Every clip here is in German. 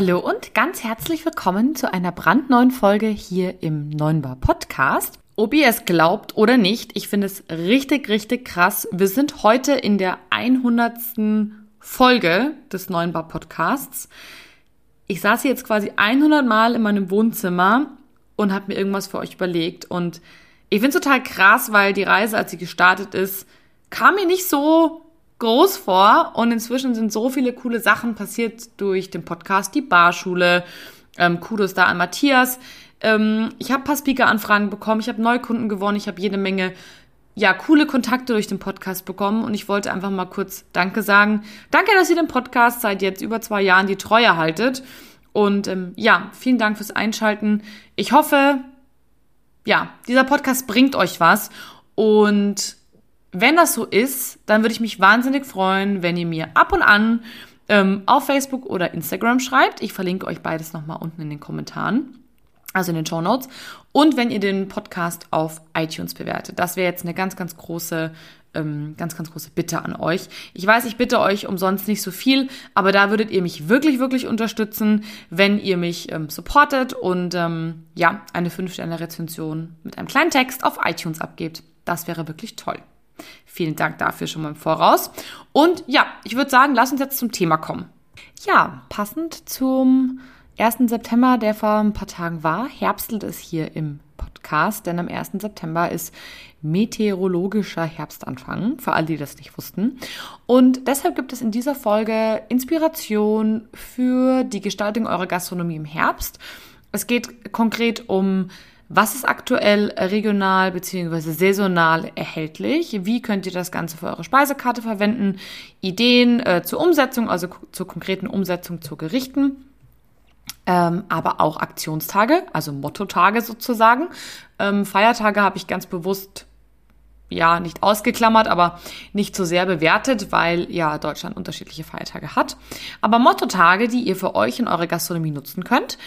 Hallo und ganz herzlich willkommen zu einer brandneuen Folge hier im Neunbar Podcast. Ob ihr es glaubt oder nicht, ich finde es richtig, richtig krass. Wir sind heute in der 100. Folge des Neunbar Podcasts. Ich saß jetzt quasi 100 Mal in meinem Wohnzimmer und habe mir irgendwas für euch überlegt. Und ich finde es total krass, weil die Reise, als sie gestartet ist, kam mir nicht so groß vor. Und inzwischen sind so viele coole Sachen passiert durch den Podcast, die Barschule. Ähm, Kudos da an Matthias. Ähm, ich habe paar Speaker-Anfragen bekommen, ich habe Neukunden gewonnen, ich habe jede Menge ja, coole Kontakte durch den Podcast bekommen und ich wollte einfach mal kurz Danke sagen. Danke, dass ihr den Podcast seit jetzt über zwei Jahren die Treue haltet. Und ähm, ja, vielen Dank fürs Einschalten. Ich hoffe, ja, dieser Podcast bringt euch was. Und wenn das so ist, dann würde ich mich wahnsinnig freuen, wenn ihr mir ab und an ähm, auf Facebook oder Instagram schreibt. Ich verlinke euch beides nochmal unten in den Kommentaren also in den Show Notes. Und wenn ihr den Podcast auf iTunes bewertet. Das wäre jetzt eine ganz, ganz große, ähm, ganz, ganz große Bitte an euch. Ich weiß, ich bitte euch umsonst nicht so viel, aber da würdet ihr mich wirklich, wirklich unterstützen, wenn ihr mich ähm, supportet und ähm, ja, eine 5-Sterne-Rezension mit einem kleinen Text auf iTunes abgebt. Das wäre wirklich toll. Vielen Dank dafür schon mal im Voraus. Und ja, ich würde sagen, lass uns jetzt zum Thema kommen. Ja, passend zum 1. September, der vor ein paar Tagen war, herbstelt es hier im Podcast, denn am 1. September ist meteorologischer Herbstanfang, für alle, die das nicht wussten. Und deshalb gibt es in dieser Folge Inspiration für die Gestaltung eurer Gastronomie im Herbst. Es geht konkret um was ist aktuell regional bzw. saisonal erhältlich? Wie könnt ihr das Ganze für eure Speisekarte verwenden? Ideen äh, zur Umsetzung, also zur konkreten Umsetzung zu Gerichten ähm, aber auch Aktionstage, also Mottotage sozusagen. Ähm, Feiertage habe ich ganz bewusst ja nicht ausgeklammert, aber nicht so sehr bewertet, weil ja Deutschland unterschiedliche Feiertage hat. Aber Mottotage, die ihr für euch in eurer Gastronomie nutzen könnt.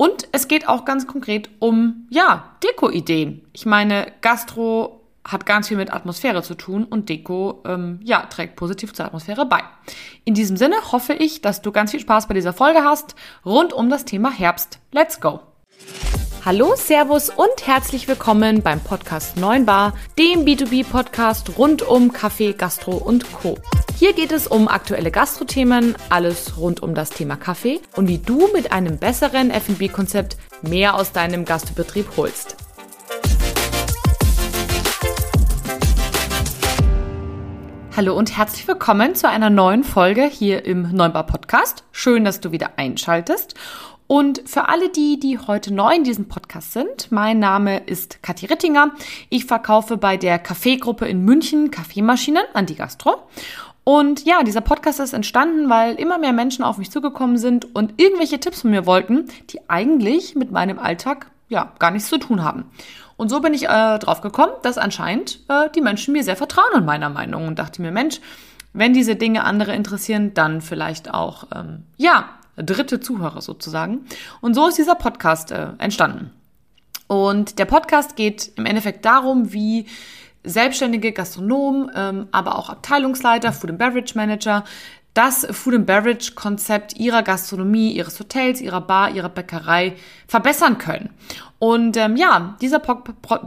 Und es geht auch ganz konkret um ja Deko-Ideen. Ich meine, Gastro hat ganz viel mit Atmosphäre zu tun und Deko, ähm, ja, trägt positiv zur Atmosphäre bei. In diesem Sinne hoffe ich, dass du ganz viel Spaß bei dieser Folge hast, rund um das Thema Herbst. Let's go! Hallo, Servus und herzlich willkommen beim Podcast 9 Bar, dem B2B-Podcast rund um Kaffee, Gastro und Co. Hier geht es um aktuelle Gastrothemen, alles rund um das Thema Kaffee und wie du mit einem besseren F&B-Konzept mehr aus deinem Gastbetrieb holst. Hallo und herzlich willkommen zu einer neuen Folge hier im Neunbar Podcast. Schön, dass du wieder einschaltest. Und für alle die, die heute neu in diesem Podcast sind, mein Name ist Kathi Rittinger. Ich verkaufe bei der Kaffeegruppe in München Kaffeemaschinen an die Gastro. Und ja, dieser Podcast ist entstanden, weil immer mehr Menschen auf mich zugekommen sind und irgendwelche Tipps von mir wollten, die eigentlich mit meinem Alltag ja gar nichts zu tun haben. Und so bin ich äh, drauf gekommen, dass anscheinend äh, die Menschen mir sehr vertrauen in meiner Meinung und dachte mir, Mensch, wenn diese Dinge andere interessieren, dann vielleicht auch, ähm, ja, dritte Zuhörer sozusagen. Und so ist dieser Podcast äh, entstanden. Und der Podcast geht im Endeffekt darum, wie selbstständige Gastronomen, ähm, aber auch Abteilungsleiter, Food and Beverage Manager das Food and Beverage Konzept ihrer Gastronomie, ihres Hotels, ihrer Bar, ihrer Bäckerei verbessern können. Und ähm, ja, dieser po po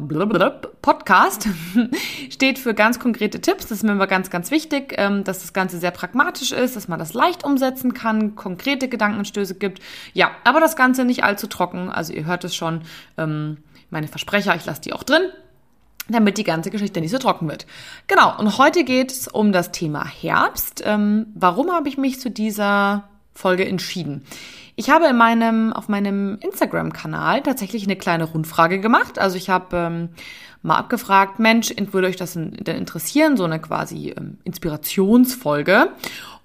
Podcast steht für ganz konkrete Tipps. Das ist mir immer ganz, ganz wichtig, ähm, dass das Ganze sehr pragmatisch ist, dass man das leicht umsetzen kann, konkrete Gedankenstöße gibt. Ja, aber das Ganze nicht allzu trocken. Also ihr hört es schon, ähm, meine Versprecher, ich lasse die auch drin damit die ganze Geschichte nicht so trocken wird. Genau, und heute geht es um das Thema Herbst. Ähm, warum habe ich mich zu dieser Folge entschieden? Ich habe in meinem, auf meinem Instagram-Kanal tatsächlich eine kleine Rundfrage gemacht. Also ich habe ähm, mal abgefragt, Mensch, würde euch das denn interessieren? So eine quasi ähm, Inspirationsfolge.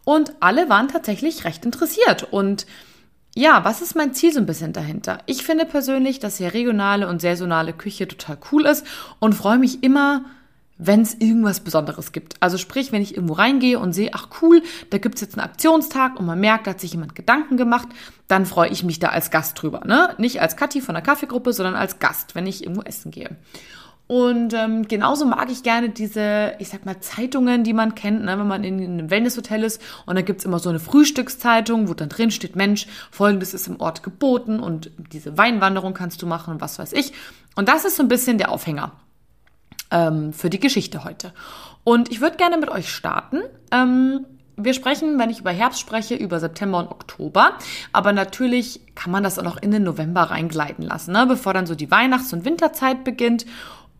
Und alle waren tatsächlich recht interessiert. Und ja, was ist mein Ziel so ein bisschen dahinter? Ich finde persönlich, dass ja regionale und saisonale Küche total cool ist und freue mich immer, wenn es irgendwas Besonderes gibt. Also sprich, wenn ich irgendwo reingehe und sehe, ach cool, da gibt's jetzt einen Aktionstag und man merkt, da hat sich jemand Gedanken gemacht, dann freue ich mich da als Gast drüber. Ne? Nicht als Kathi von der Kaffeegruppe, sondern als Gast, wenn ich irgendwo essen gehe. Und ähm, genauso mag ich gerne diese, ich sag mal, Zeitungen, die man kennt, ne? wenn man in einem Wellnesshotel ist. Und da gibt's immer so eine Frühstückszeitung, wo dann drin steht, Mensch, folgendes ist im Ort geboten und diese Weinwanderung kannst du machen und was weiß ich. Und das ist so ein bisschen der Aufhänger ähm, für die Geschichte heute. Und ich würde gerne mit euch starten. Ähm, wir sprechen, wenn ich über Herbst spreche, über September und Oktober. Aber natürlich kann man das auch noch in den November reingleiten lassen, ne? bevor dann so die Weihnachts- und Winterzeit beginnt.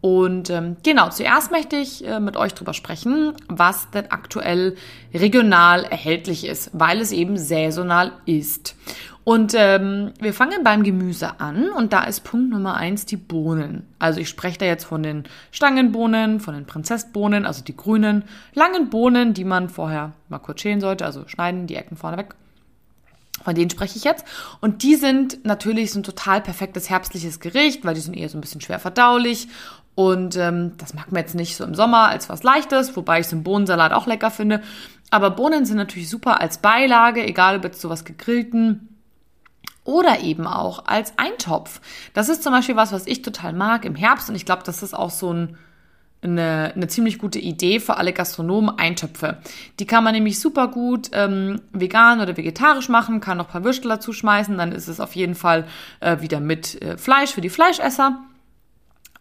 Und ähm, genau, zuerst möchte ich äh, mit euch drüber sprechen, was denn aktuell regional erhältlich ist, weil es eben saisonal ist. Und ähm, wir fangen beim Gemüse an und da ist Punkt Nummer eins die Bohnen. Also ich spreche da jetzt von den Stangenbohnen, von den Prinzessbohnen, also die grünen, langen Bohnen, die man vorher mal kurz schälen sollte, also schneiden, die Ecken vorne weg. Von denen spreche ich jetzt. Und die sind natürlich so ein total perfektes herbstliches Gericht, weil die sind eher so ein bisschen schwer verdaulich und ähm, das mag man jetzt nicht so im Sommer als was Leichtes, wobei ich so einen Bohnensalat auch lecker finde. Aber Bohnen sind natürlich super als Beilage, egal ob jetzt sowas gegrillten oder eben auch als Eintopf. Das ist zum Beispiel was, was ich total mag im Herbst und ich glaube, das ist auch so ein, eine, eine ziemlich gute Idee für alle Gastronomen, Eintöpfe. Die kann man nämlich super gut ähm, vegan oder vegetarisch machen, kann noch ein paar Würstel dazu schmeißen, dann ist es auf jeden Fall äh, wieder mit äh, Fleisch für die Fleischesser.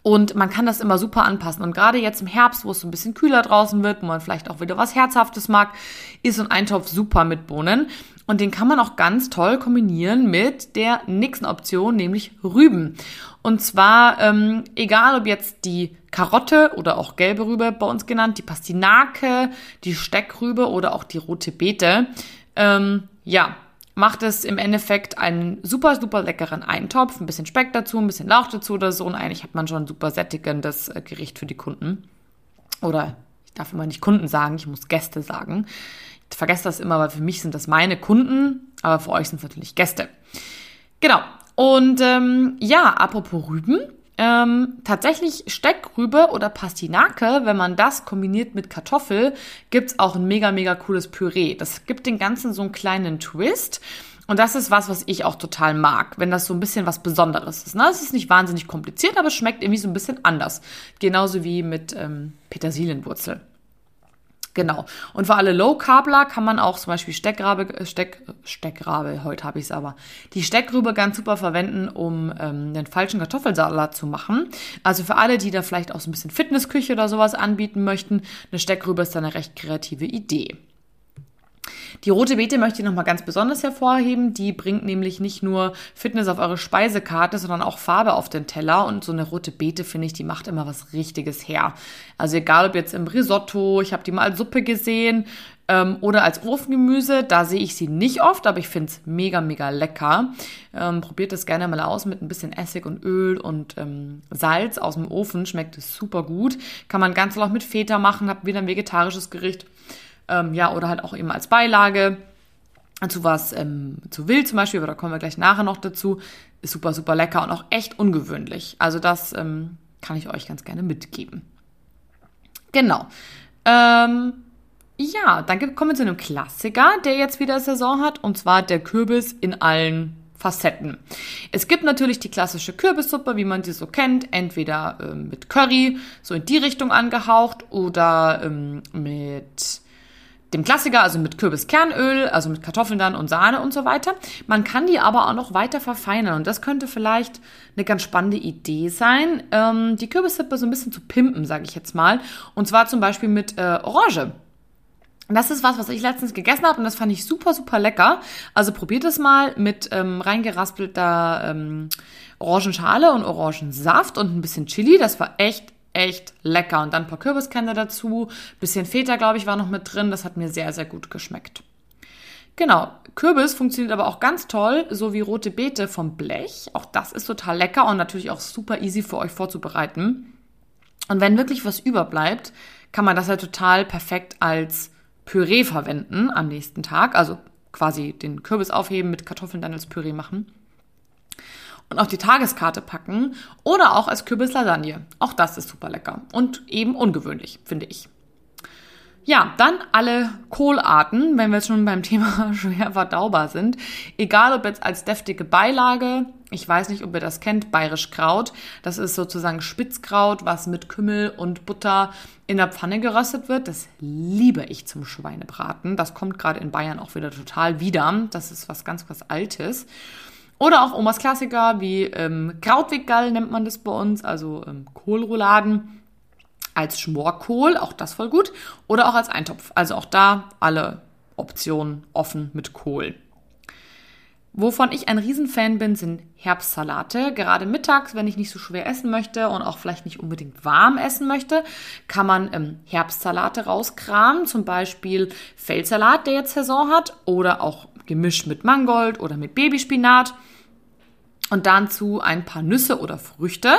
Und man kann das immer super anpassen. Und gerade jetzt im Herbst, wo es so ein bisschen kühler draußen wird, wo man vielleicht auch wieder was Herzhaftes mag, ist so ein Eintopf super mit Bohnen. Und den kann man auch ganz toll kombinieren mit der nächsten Option, nämlich Rüben. Und zwar, ähm, egal ob jetzt die Karotte oder auch gelbe Rübe bei uns genannt, die Pastinake, die Steckrübe oder auch die rote Beete. Ähm, ja, macht es im Endeffekt einen super, super leckeren Eintopf, ein bisschen Speck dazu, ein bisschen Lauch dazu oder so. Und eigentlich hat man schon ein super sättigendes äh, Gericht für die Kunden. Oder ich darf immer nicht Kunden sagen, ich muss Gäste sagen. Ich vergesse das immer, weil für mich sind das meine Kunden, aber für euch sind es natürlich Gäste. Genau. Und ähm, ja, apropos Rüben, ähm, tatsächlich Steckrübe oder Pastinake, wenn man das kombiniert mit Kartoffel, gibt's auch ein mega, mega cooles Püree. Das gibt den Ganzen so einen kleinen Twist. Und das ist was, was ich auch total mag, wenn das so ein bisschen was Besonderes ist. Ne? Es ist nicht wahnsinnig kompliziert, aber es schmeckt irgendwie so ein bisschen anders. Genauso wie mit ähm, Petersilienwurzel. Genau. Und für alle Low-Carbler kann man auch zum Beispiel Steckrabe, äh, Steck, Steckrabe, heute habe ich es aber, die Steckrübe ganz super verwenden, um ähm, den falschen Kartoffelsalat zu machen. Also für alle, die da vielleicht auch so ein bisschen Fitnessküche oder sowas anbieten möchten, eine Steckrübe ist da eine recht kreative Idee. Die rote Beete möchte ich nochmal ganz besonders hervorheben. Die bringt nämlich nicht nur Fitness auf eure Speisekarte, sondern auch Farbe auf den Teller. Und so eine rote Beete, finde ich, die macht immer was Richtiges her. Also egal ob jetzt im Risotto, ich habe die mal als Suppe gesehen ähm, oder als Ofengemüse, da sehe ich sie nicht oft, aber ich finde es mega, mega lecker. Ähm, probiert es gerne mal aus mit ein bisschen Essig und Öl und ähm, Salz aus dem Ofen. Schmeckt es super gut. Kann man ganz auch mit Feta machen, habt wieder ein vegetarisches Gericht. Ähm, ja, oder halt auch eben als Beilage zu was, ähm, zu Wild zum Beispiel, aber da kommen wir gleich nachher noch dazu. Ist super, super lecker und auch echt ungewöhnlich. Also das ähm, kann ich euch ganz gerne mitgeben. Genau. Ähm, ja, dann kommen wir zu einem Klassiker, der jetzt wieder Saison hat, und zwar der Kürbis in allen Facetten. Es gibt natürlich die klassische Kürbissuppe, wie man sie so kennt, entweder ähm, mit Curry, so in die Richtung angehaucht, oder ähm, mit dem Klassiker, also mit Kürbiskernöl, also mit Kartoffeln dann und Sahne und so weiter. Man kann die aber auch noch weiter verfeinern und das könnte vielleicht eine ganz spannende Idee sein, ähm, die Kürbissuppe so ein bisschen zu pimpen, sage ich jetzt mal. Und zwar zum Beispiel mit äh, Orange. Das ist was, was ich letztens gegessen habe und das fand ich super, super lecker. Also probiert es mal mit ähm, reingeraspelter ähm, Orangenschale und Orangensaft und ein bisschen Chili. Das war echt echt lecker. Und dann ein paar Kürbiskerne dazu. Bisschen Feta, glaube ich, war noch mit drin. Das hat mir sehr, sehr gut geschmeckt. Genau, Kürbis funktioniert aber auch ganz toll, so wie rote Beete vom Blech. Auch das ist total lecker und natürlich auch super easy für euch vorzubereiten. Und wenn wirklich was überbleibt, kann man das halt total perfekt als Püree verwenden am nächsten Tag. Also quasi den Kürbis aufheben, mit Kartoffeln dann als Püree machen und auf die Tageskarte packen oder auch als Kürbislasagne. Auch das ist super lecker und eben ungewöhnlich, finde ich. Ja, dann alle Kohlarten, wenn wir jetzt schon beim Thema schwer verdaubar sind. Egal ob jetzt als deftige Beilage, ich weiß nicht, ob ihr das kennt, bayerisch Kraut. Das ist sozusagen Spitzkraut, was mit Kümmel und Butter in der Pfanne geröstet wird. Das liebe ich zum Schweinebraten. Das kommt gerade in Bayern auch wieder total wieder. Das ist was ganz, was Altes. Oder auch Omas Klassiker wie ähm, Krautwickerl nennt man das bei uns, also ähm, Kohlrouladen als Schmorkohl, auch das voll gut, oder auch als Eintopf. Also auch da alle Optionen offen mit Kohl. Wovon ich ein Riesenfan bin, sind Herbstsalate. Gerade mittags, wenn ich nicht so schwer essen möchte und auch vielleicht nicht unbedingt warm essen möchte, kann man ähm, Herbstsalate rauskramen. Zum Beispiel Feldsalat, der jetzt Saison hat, oder auch gemischt mit Mangold oder mit Babyspinat. Und dazu ein paar Nüsse oder Früchte.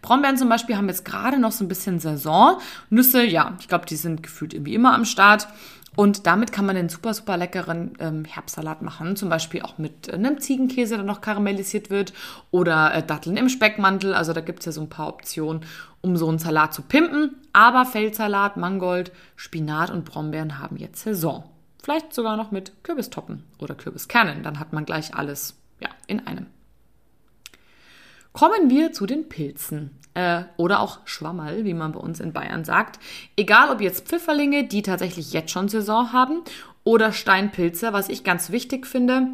Brombeeren zum Beispiel haben jetzt gerade noch so ein bisschen Saison. Nüsse, ja, ich glaube, die sind gefühlt irgendwie immer am Start. Und damit kann man einen super, super leckeren ähm, Herbstsalat machen. Zum Beispiel auch mit äh, einem Ziegenkäse, der noch karamellisiert wird. Oder äh, Datteln im Speckmantel. Also da gibt es ja so ein paar Optionen, um so einen Salat zu pimpen. Aber Feldsalat, Mangold, Spinat und Brombeeren haben jetzt Saison. Vielleicht sogar noch mit Kürbistoppen oder Kürbiskernen. Dann hat man gleich alles ja, in einem. Kommen wir zu den Pilzen äh, oder auch Schwammerl, wie man bei uns in Bayern sagt. Egal ob jetzt Pfifferlinge, die tatsächlich jetzt schon Saison haben, oder Steinpilze, was ich ganz wichtig finde.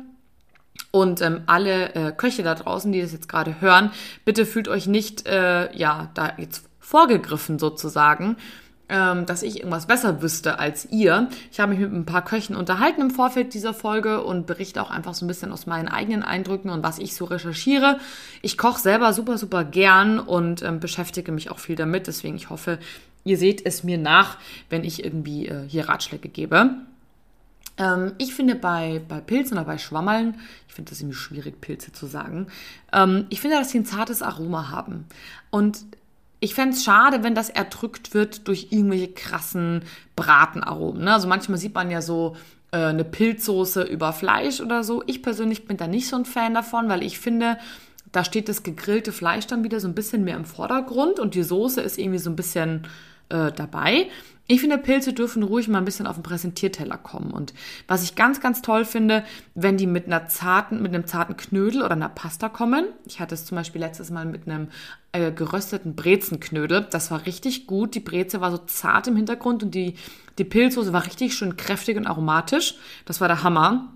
Und ähm, alle äh, Köche da draußen, die das jetzt gerade hören, bitte fühlt euch nicht, äh, ja, da jetzt vorgegriffen sozusagen, dass ich irgendwas besser wüsste als ihr. Ich habe mich mit ein paar Köchen unterhalten im Vorfeld dieser Folge und berichte auch einfach so ein bisschen aus meinen eigenen Eindrücken und was ich so recherchiere. Ich koche selber super, super gern und ähm, beschäftige mich auch viel damit. Deswegen, ich hoffe, ihr seht es mir nach, wenn ich irgendwie äh, hier Ratschläge gebe. Ähm, ich finde bei, bei Pilzen oder bei Schwammeln, ich finde das irgendwie schwierig, Pilze zu sagen, ähm, ich finde, dass sie ein zartes Aroma haben. Und ich fände es schade, wenn das erdrückt wird durch irgendwelche krassen Bratenaromen. Ne? Also manchmal sieht man ja so äh, eine Pilzsoße über Fleisch oder so. Ich persönlich bin da nicht so ein Fan davon, weil ich finde, da steht das gegrillte Fleisch dann wieder so ein bisschen mehr im Vordergrund und die Soße ist irgendwie so ein bisschen äh, dabei. Ich finde, Pilze dürfen ruhig mal ein bisschen auf den Präsentierteller kommen. Und was ich ganz, ganz toll finde, wenn die mit einer zarten, mit einem zarten Knödel oder einer Pasta kommen. Ich hatte es zum Beispiel letztes Mal mit einem äh, gerösteten Brezenknödel. Das war richtig gut. Die Breze war so zart im Hintergrund und die, die Pilzsoße war richtig schön kräftig und aromatisch. Das war der Hammer.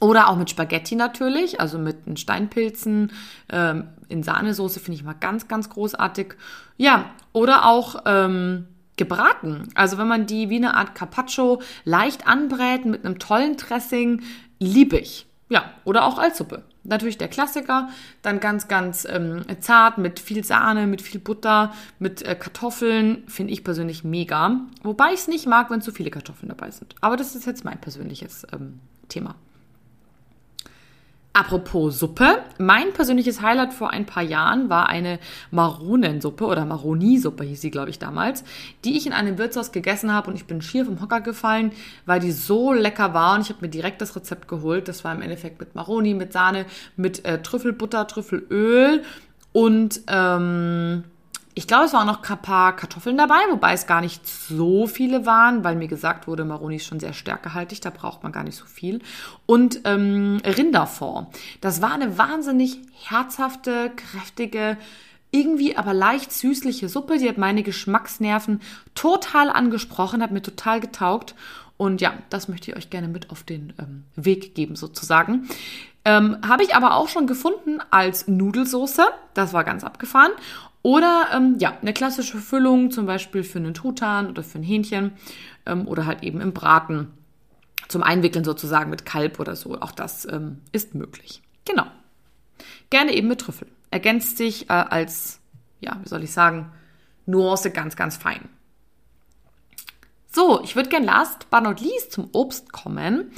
Oder auch mit Spaghetti natürlich, also mit Steinpilzen ähm, in Sahnesoße finde ich mal ganz, ganz großartig. Ja, oder auch ähm, gebraten. Also wenn man die wie eine Art Carpaccio leicht anbrät mit einem tollen Dressing, liebe ich. Ja, oder auch als Suppe. Natürlich der Klassiker, dann ganz, ganz ähm, zart mit viel Sahne, mit viel Butter, mit äh, Kartoffeln, finde ich persönlich mega. Wobei ich es nicht mag, wenn zu viele Kartoffeln dabei sind. Aber das ist jetzt mein persönliches ähm, Thema. Apropos Suppe, mein persönliches Highlight vor ein paar Jahren war eine Maronensuppe oder Maroni-Suppe hieß sie, glaube ich, damals, die ich in einem Wirtshaus gegessen habe und ich bin schier vom Hocker gefallen, weil die so lecker war und ich habe mir direkt das Rezept geholt. Das war im Endeffekt mit Maroni, mit Sahne, mit äh, Trüffelbutter, Trüffelöl und ähm, ich glaube, es waren noch ein paar Kartoffeln dabei, wobei es gar nicht so viele waren, weil mir gesagt wurde, Maroni ist schon sehr stärkehaltig, da braucht man gar nicht so viel. Und ähm, Rinderfond. Das war eine wahnsinnig herzhafte, kräftige, irgendwie aber leicht süßliche Suppe. Die hat meine Geschmacksnerven total angesprochen, hat mir total getaugt. Und ja, das möchte ich euch gerne mit auf den ähm, Weg geben, sozusagen. Ähm, Habe ich aber auch schon gefunden als Nudelsoße. Das war ganz abgefahren. Oder ähm, ja, eine klassische Füllung, zum Beispiel für einen Truthahn oder für ein Hähnchen ähm, oder halt eben im Braten zum Einwickeln sozusagen mit Kalb oder so. Auch das ähm, ist möglich. Genau. Gerne eben mit Trüffel. Ergänzt sich äh, als, ja, wie soll ich sagen, Nuance ganz, ganz fein. So, ich würde gern last but not least zum Obst kommen.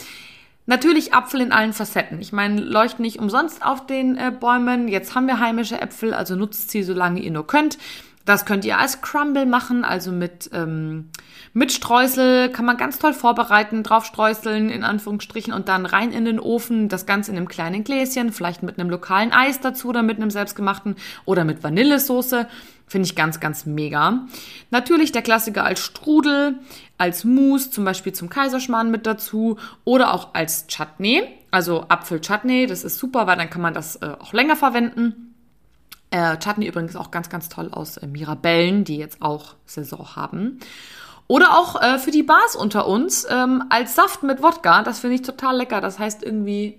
Natürlich Apfel in allen Facetten. Ich meine, leuchten nicht umsonst auf den äh, Bäumen. Jetzt haben wir heimische Äpfel, also nutzt sie, solange ihr nur könnt. Das könnt ihr als Crumble machen, also mit, ähm, mit Streusel, kann man ganz toll vorbereiten, drauf streuseln in Anführungsstrichen und dann rein in den Ofen, das Ganze in einem kleinen Gläschen, vielleicht mit einem lokalen Eis dazu oder mit einem selbstgemachten oder mit Vanillesoße. Finde ich ganz, ganz mega. Natürlich der Klassiker als Strudel, als Mousse, zum Beispiel zum Kaiserschmarrn mit dazu oder auch als Chutney, also Apfel-Chutney. Das ist super, weil dann kann man das äh, auch länger verwenden. Äh, Chutney übrigens auch ganz, ganz toll aus äh, Mirabellen, die jetzt auch Saison haben. Oder auch äh, für die Bars unter uns ähm, als Saft mit Wodka. Das finde ich total lecker. Das heißt irgendwie,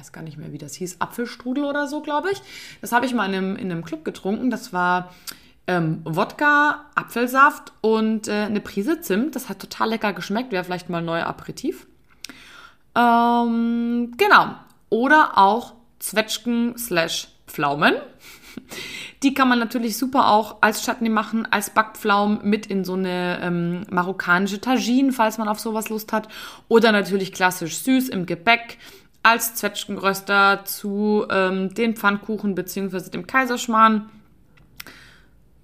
weiß gar nicht mehr, wie das hieß, Apfelstrudel oder so, glaube ich. Das habe ich mal in einem, in einem Club getrunken. Das war ähm, Wodka, Apfelsaft und äh, eine Prise Zimt. Das hat total lecker geschmeckt. Wäre vielleicht mal ein neuer Aperitif. Ähm, genau. Oder auch Zwetschgen slash Pflaumen. Die kann man natürlich super auch als Chutney machen, als Backpflaumen mit in so eine ähm, marokkanische Tagine, falls man auf sowas Lust hat. Oder natürlich klassisch süß im Gebäck als Zwetschgenröster zu ähm, den Pfannkuchen bzw. dem Kaiserschmarrn.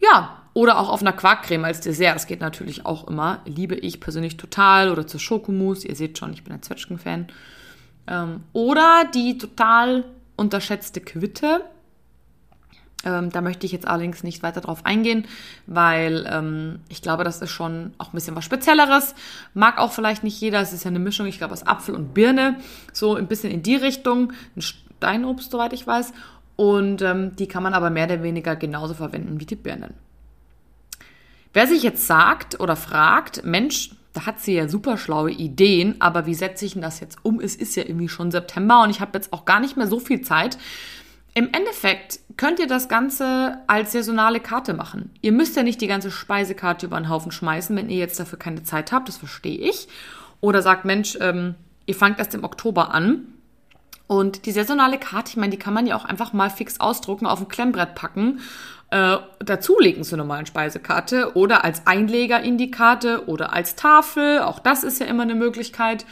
Ja, oder auch auf einer Quarkcreme als Dessert. Das geht natürlich auch immer. Liebe ich persönlich total. Oder zur Schokomousse. Ihr seht schon, ich bin ein Zwetschgen-Fan. Ähm, oder die total unterschätzte Quitte ähm, da möchte ich jetzt allerdings nicht weiter drauf eingehen, weil ähm, ich glaube, das ist schon auch ein bisschen was Spezielleres. Mag auch vielleicht nicht jeder. Es ist ja eine Mischung, ich glaube, aus Apfel und Birne. So ein bisschen in die Richtung. Ein Steinobst, soweit ich weiß. Und ähm, die kann man aber mehr oder weniger genauso verwenden wie die Birnen. Wer sich jetzt sagt oder fragt, Mensch, da hat sie ja super schlaue Ideen, aber wie setze ich denn das jetzt um? Es ist ja irgendwie schon September und ich habe jetzt auch gar nicht mehr so viel Zeit. Im Endeffekt könnt ihr das Ganze als saisonale Karte machen. Ihr müsst ja nicht die ganze Speisekarte über den Haufen schmeißen, wenn ihr jetzt dafür keine Zeit habt, das verstehe ich. Oder sagt, Mensch, ähm, ihr fangt erst im Oktober an. Und die saisonale Karte, ich meine, die kann man ja auch einfach mal fix ausdrucken, auf ein Klemmbrett packen, äh, dazulegen zur normalen Speisekarte oder als Einleger in die Karte oder als Tafel. Auch das ist ja immer eine Möglichkeit.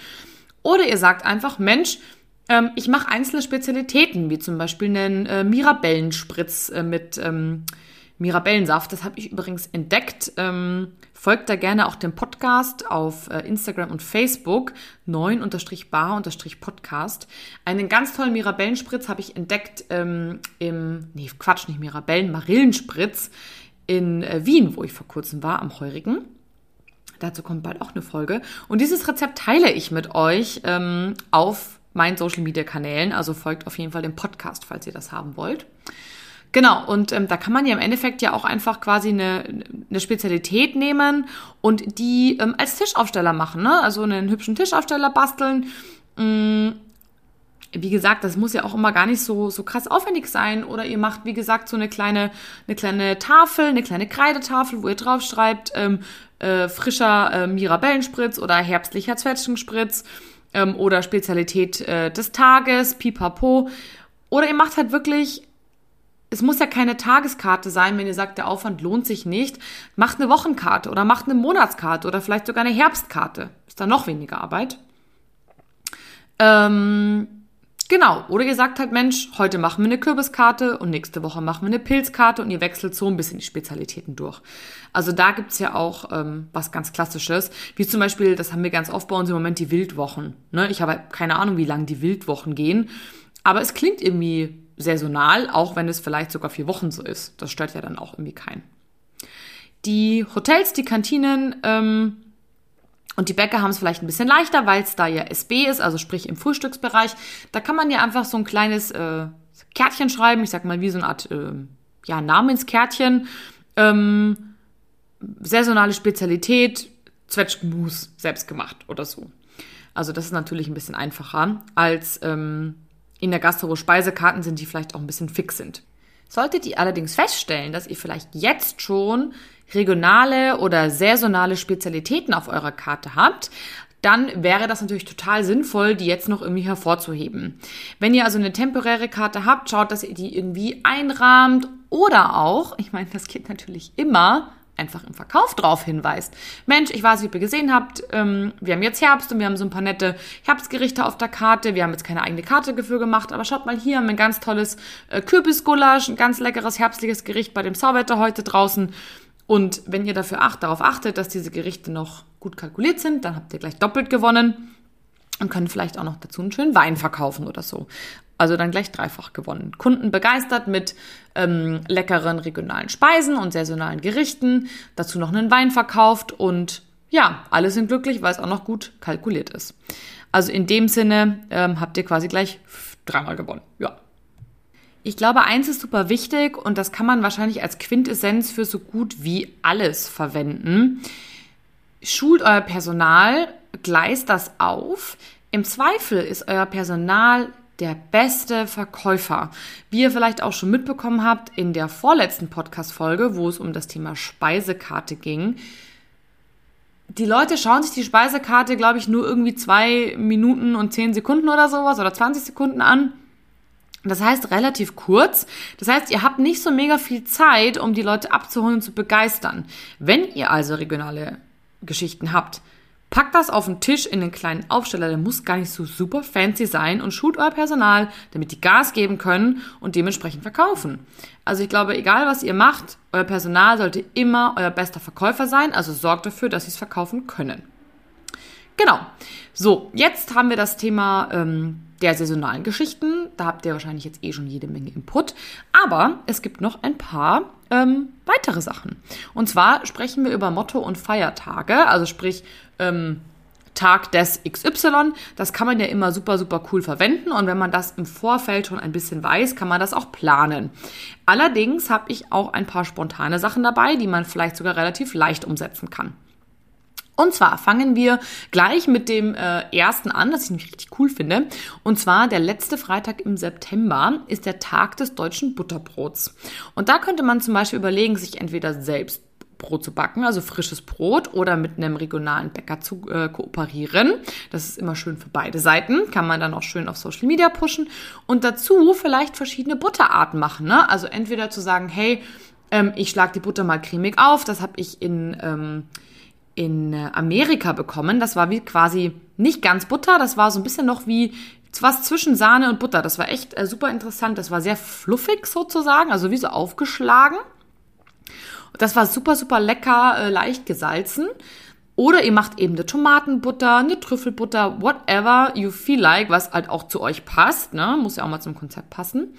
Oder ihr sagt einfach, Mensch, ähm, ich mache einzelne Spezialitäten, wie zum Beispiel einen äh, Mirabellenspritz äh, mit ähm, Mirabellensaft. Das habe ich übrigens entdeckt. Ähm, folgt da gerne auch dem Podcast auf äh, Instagram und Facebook. 9-bar-podcast. Einen ganz tollen Mirabellenspritz habe ich entdeckt ähm, im, nee, Quatsch, nicht Mirabellen, Marillenspritz in äh, Wien, wo ich vor kurzem war, am Heurigen. Dazu kommt bald auch eine Folge. Und dieses Rezept teile ich mit euch ähm, auf meinen Social Media Kanälen. Also folgt auf jeden Fall dem Podcast, falls ihr das haben wollt. Genau, und ähm, da kann man ja im Endeffekt ja auch einfach quasi eine, eine Spezialität nehmen und die ähm, als Tischaufsteller machen, ne? Also einen hübschen Tischaufsteller basteln. Ähm, wie gesagt, das muss ja auch immer gar nicht so, so krass aufwendig sein. Oder ihr macht, wie gesagt, so eine kleine, eine kleine Tafel, eine kleine Kreidetafel, wo ihr draufschreibt, ähm, äh, frischer äh, Mirabellenspritz oder herbstlicher Zwetschgenspritz ähm, oder Spezialität äh, des Tages, pipapo. Oder ihr macht halt wirklich, es muss ja keine Tageskarte sein, wenn ihr sagt, der Aufwand lohnt sich nicht. Macht eine Wochenkarte oder macht eine Monatskarte oder vielleicht sogar eine Herbstkarte. Ist da noch weniger Arbeit. Ähm, Genau, oder ihr sagt halt, Mensch, heute machen wir eine Kürbiskarte und nächste Woche machen wir eine Pilzkarte und ihr wechselt so ein bisschen die Spezialitäten durch. Also da gibt's ja auch ähm, was ganz Klassisches, wie zum Beispiel, das haben wir ganz oft bei uns im Moment, die Wildwochen. Ne? Ich habe keine Ahnung, wie lang die Wildwochen gehen, aber es klingt irgendwie saisonal, auch wenn es vielleicht sogar vier Wochen so ist. Das stört ja dann auch irgendwie keinen. Die Hotels, die Kantinen, ähm, und die Bäcker haben es vielleicht ein bisschen leichter, weil es da ja SB ist, also sprich im Frühstücksbereich. Da kann man ja einfach so ein kleines äh, Kärtchen schreiben, ich sag mal wie so eine Art äh, ja, Namenskärtchen. Ähm, saisonale Spezialität, Zwetschgenmus selbst gemacht oder so. Also das ist natürlich ein bisschen einfacher als ähm, in der Gastro Speisekarten sind, die vielleicht auch ein bisschen fix sind. Solltet ihr allerdings feststellen, dass ihr vielleicht jetzt schon regionale oder saisonale Spezialitäten auf eurer Karte habt, dann wäre das natürlich total sinnvoll, die jetzt noch irgendwie hervorzuheben. Wenn ihr also eine temporäre Karte habt, schaut, dass ihr die irgendwie einrahmt oder auch, ich meine, das geht natürlich immer, einfach im Verkauf drauf hinweist. Mensch, ich weiß, wie ihr gesehen habt, ähm, wir haben jetzt Herbst und wir haben so ein paar nette Herbstgerichte auf der Karte. Wir haben jetzt keine eigene Karte dafür gemacht, aber schaut mal hier, haben wir ein ganz tolles äh, Kürbisgulasch, ein ganz leckeres herbstliches Gericht bei dem Sauwetter heute draußen. Und wenn ihr dafür acht, darauf achtet, dass diese Gerichte noch gut kalkuliert sind, dann habt ihr gleich doppelt gewonnen und können vielleicht auch noch dazu einen schönen Wein verkaufen oder so. Also dann gleich dreifach gewonnen. Kunden begeistert mit ähm, leckeren regionalen Speisen und saisonalen Gerichten, dazu noch einen Wein verkauft und ja, alle sind glücklich, weil es auch noch gut kalkuliert ist. Also in dem Sinne ähm, habt ihr quasi gleich dreimal gewonnen. Ja. Ich glaube, eins ist super wichtig und das kann man wahrscheinlich als Quintessenz für so gut wie alles verwenden. Schult euer Personal, gleist das auf. Im Zweifel ist euer Personal der beste Verkäufer. Wie ihr vielleicht auch schon mitbekommen habt in der vorletzten Podcast-Folge, wo es um das Thema Speisekarte ging. Die Leute schauen sich die Speisekarte, glaube ich, nur irgendwie zwei Minuten und zehn Sekunden oder sowas oder 20 Sekunden an. Das heißt relativ kurz. Das heißt, ihr habt nicht so mega viel Zeit, um die Leute abzuholen und zu begeistern. Wenn ihr also regionale Geschichten habt, Packt das auf den Tisch in den kleinen Aufsteller, der muss gar nicht so super fancy sein und schult euer Personal, damit die Gas geben können und dementsprechend verkaufen. Also ich glaube, egal was ihr macht, euer Personal sollte immer euer bester Verkäufer sein, also sorgt dafür, dass sie es verkaufen können. Genau. So, jetzt haben wir das Thema ähm, der saisonalen Geschichten. Da habt ihr wahrscheinlich jetzt eh schon jede Menge Input. Aber es gibt noch ein paar ähm, weitere Sachen. Und zwar sprechen wir über Motto und Feiertage, also sprich ähm, Tag des XY. Das kann man ja immer super, super cool verwenden. Und wenn man das im Vorfeld schon ein bisschen weiß, kann man das auch planen. Allerdings habe ich auch ein paar spontane Sachen dabei, die man vielleicht sogar relativ leicht umsetzen kann. Und zwar fangen wir gleich mit dem äh, ersten an, das ich nämlich richtig cool finde. Und zwar der letzte Freitag im September ist der Tag des deutschen Butterbrots. Und da könnte man zum Beispiel überlegen, sich entweder selbst Brot zu backen, also frisches Brot, oder mit einem regionalen Bäcker zu äh, kooperieren. Das ist immer schön für beide Seiten. Kann man dann auch schön auf Social Media pushen. Und dazu vielleicht verschiedene Butterarten machen. Ne? Also entweder zu sagen, hey, ähm, ich schlage die Butter mal cremig auf. Das habe ich in ähm, in äh, Amerika bekommen. Das war wie quasi nicht ganz Butter, das war so ein bisschen noch wie was zwischen Sahne und Butter. Das war echt äh, super interessant. Das war sehr fluffig sozusagen, also wie so aufgeschlagen. Das war super, super lecker, äh, leicht gesalzen. Oder ihr macht eben eine Tomatenbutter, eine Trüffelbutter, whatever you feel like, was halt auch zu euch passt, ne? Muss ja auch mal zum Konzept passen.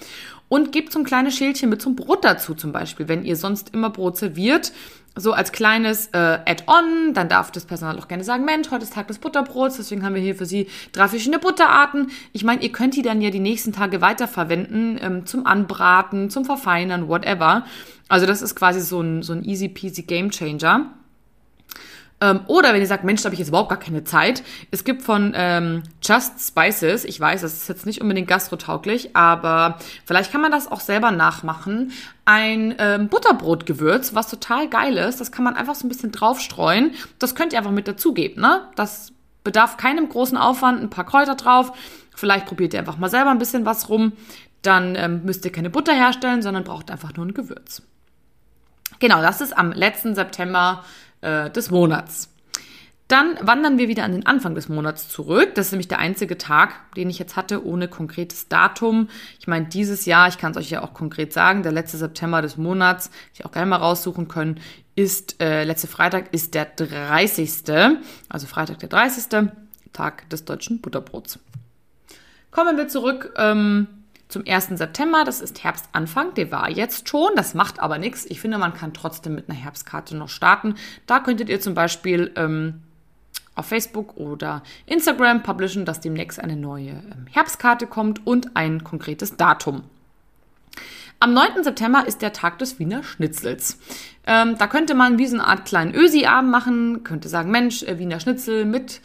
Und gebt so ein kleines Schälchen mit zum Brot dazu zum Beispiel, wenn ihr sonst immer Brot serviert so als kleines äh, Add-on, dann darf das Personal auch gerne sagen, Mensch, heute ist Tag des Butterbrots, deswegen haben wir hier für Sie drei verschiedene Butterarten. Ich meine, ihr könnt die dann ja die nächsten Tage weiterverwenden ähm, zum Anbraten, zum Verfeinern, whatever. Also das ist quasi so ein, so ein easy peasy Game Changer. Ähm, oder wenn ihr sagt, Mensch, da habe ich jetzt überhaupt gar keine Zeit. Es gibt von ähm, Just Spices, ich weiß, das ist jetzt nicht unbedingt gastrotauglich, aber vielleicht kann man das auch selber nachmachen. Ein ähm, Butterbrotgewürz, was total geil ist, das kann man einfach so ein bisschen draufstreuen. Das könnt ihr einfach mit dazugeben, ne? Das bedarf keinem großen Aufwand, ein paar Kräuter drauf. Vielleicht probiert ihr einfach mal selber ein bisschen was rum. Dann ähm, müsst ihr keine Butter herstellen, sondern braucht einfach nur ein Gewürz. Genau, das ist am letzten September äh, des Monats. Dann wandern wir wieder an den Anfang des Monats zurück. Das ist nämlich der einzige Tag, den ich jetzt hatte, ohne konkretes Datum. Ich meine, dieses Jahr, ich kann es euch ja auch konkret sagen, der letzte September des Monats, ich auch gerne mal raussuchen können, ist, äh, letzte Freitag ist der 30. Also Freitag der 30. Tag des deutschen Butterbrots. Kommen wir zurück ähm, zum 1. September. Das ist Herbstanfang, der war jetzt schon. Das macht aber nichts. Ich finde, man kann trotzdem mit einer Herbstkarte noch starten. Da könntet ihr zum Beispiel ähm, auf Facebook oder Instagram publishen, dass demnächst eine neue ähm, Herbstkarte kommt und ein konkretes Datum. Am 9. September ist der Tag des Wiener Schnitzels. Ähm, da könnte man wie so eine Art kleinen Ösi-Abend machen, könnte sagen, Mensch, äh, Wiener Schnitzel mit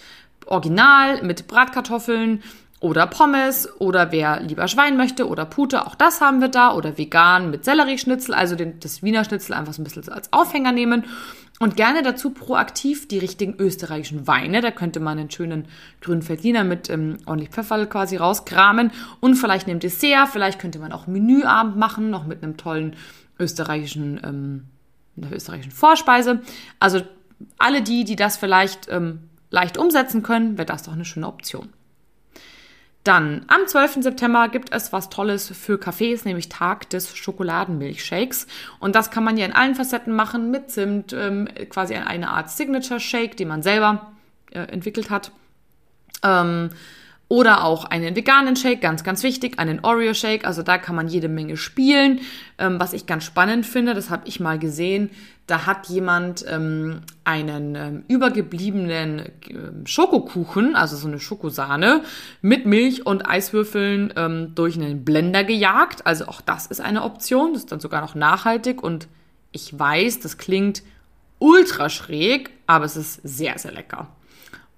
Original, mit Bratkartoffeln oder Pommes oder wer lieber Schwein möchte oder Pute, auch das haben wir da oder vegan mit Sellerieschnitzel, also den, das Wiener Schnitzel einfach so ein bisschen als Aufhänger nehmen und gerne dazu proaktiv die richtigen österreichischen Weine. Da könnte man einen schönen grünen Veltliner mit ähm, ordentlich Pfeffer quasi rauskramen und vielleicht neben Dessert, vielleicht könnte man auch Menüabend machen, noch mit einem tollen österreichischen ähm, in der österreichischen Vorspeise. Also alle die, die das vielleicht ähm, leicht umsetzen können, wäre das doch eine schöne Option. Dann am 12. September gibt es was Tolles für Cafés, nämlich Tag des Schokoladenmilchshakes. Und das kann man ja in allen Facetten machen mit Zimt, ähm, quasi eine Art Signature Shake, die man selber äh, entwickelt hat. Ähm, oder auch einen veganen Shake, ganz, ganz wichtig, einen Oreo-Shake. Also da kann man jede Menge spielen. Ähm, was ich ganz spannend finde, das habe ich mal gesehen, da hat jemand ähm, einen ähm, übergebliebenen ähm, Schokokuchen, also so eine Schokosahne, mit Milch und Eiswürfeln ähm, durch einen Blender gejagt. Also auch das ist eine Option. Das ist dann sogar noch nachhaltig und ich weiß, das klingt ultra schräg, aber es ist sehr, sehr lecker.